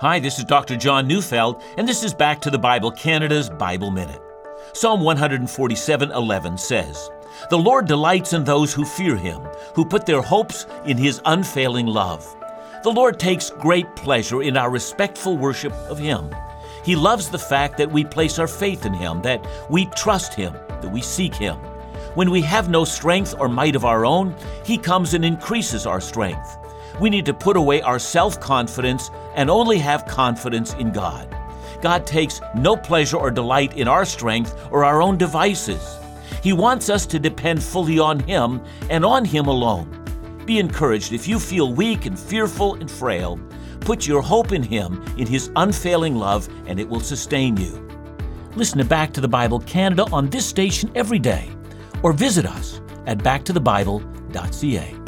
Hi, this is Dr. John Neufeld, and this is Back to the Bible Canada's Bible Minute. Psalm 147:11 says, "The Lord delights in those who fear him, who put their hopes in his unfailing love." The Lord takes great pleasure in our respectful worship of him. He loves the fact that we place our faith in him, that we trust him, that we seek him. When we have no strength or might of our own, he comes and increases our strength. We need to put away our self confidence and only have confidence in God. God takes no pleasure or delight in our strength or our own devices. He wants us to depend fully on Him and on Him alone. Be encouraged if you feel weak and fearful and frail. Put your hope in Him, in His unfailing love, and it will sustain you. Listen to Back to the Bible Canada on this station every day, or visit us at backtothebible.ca.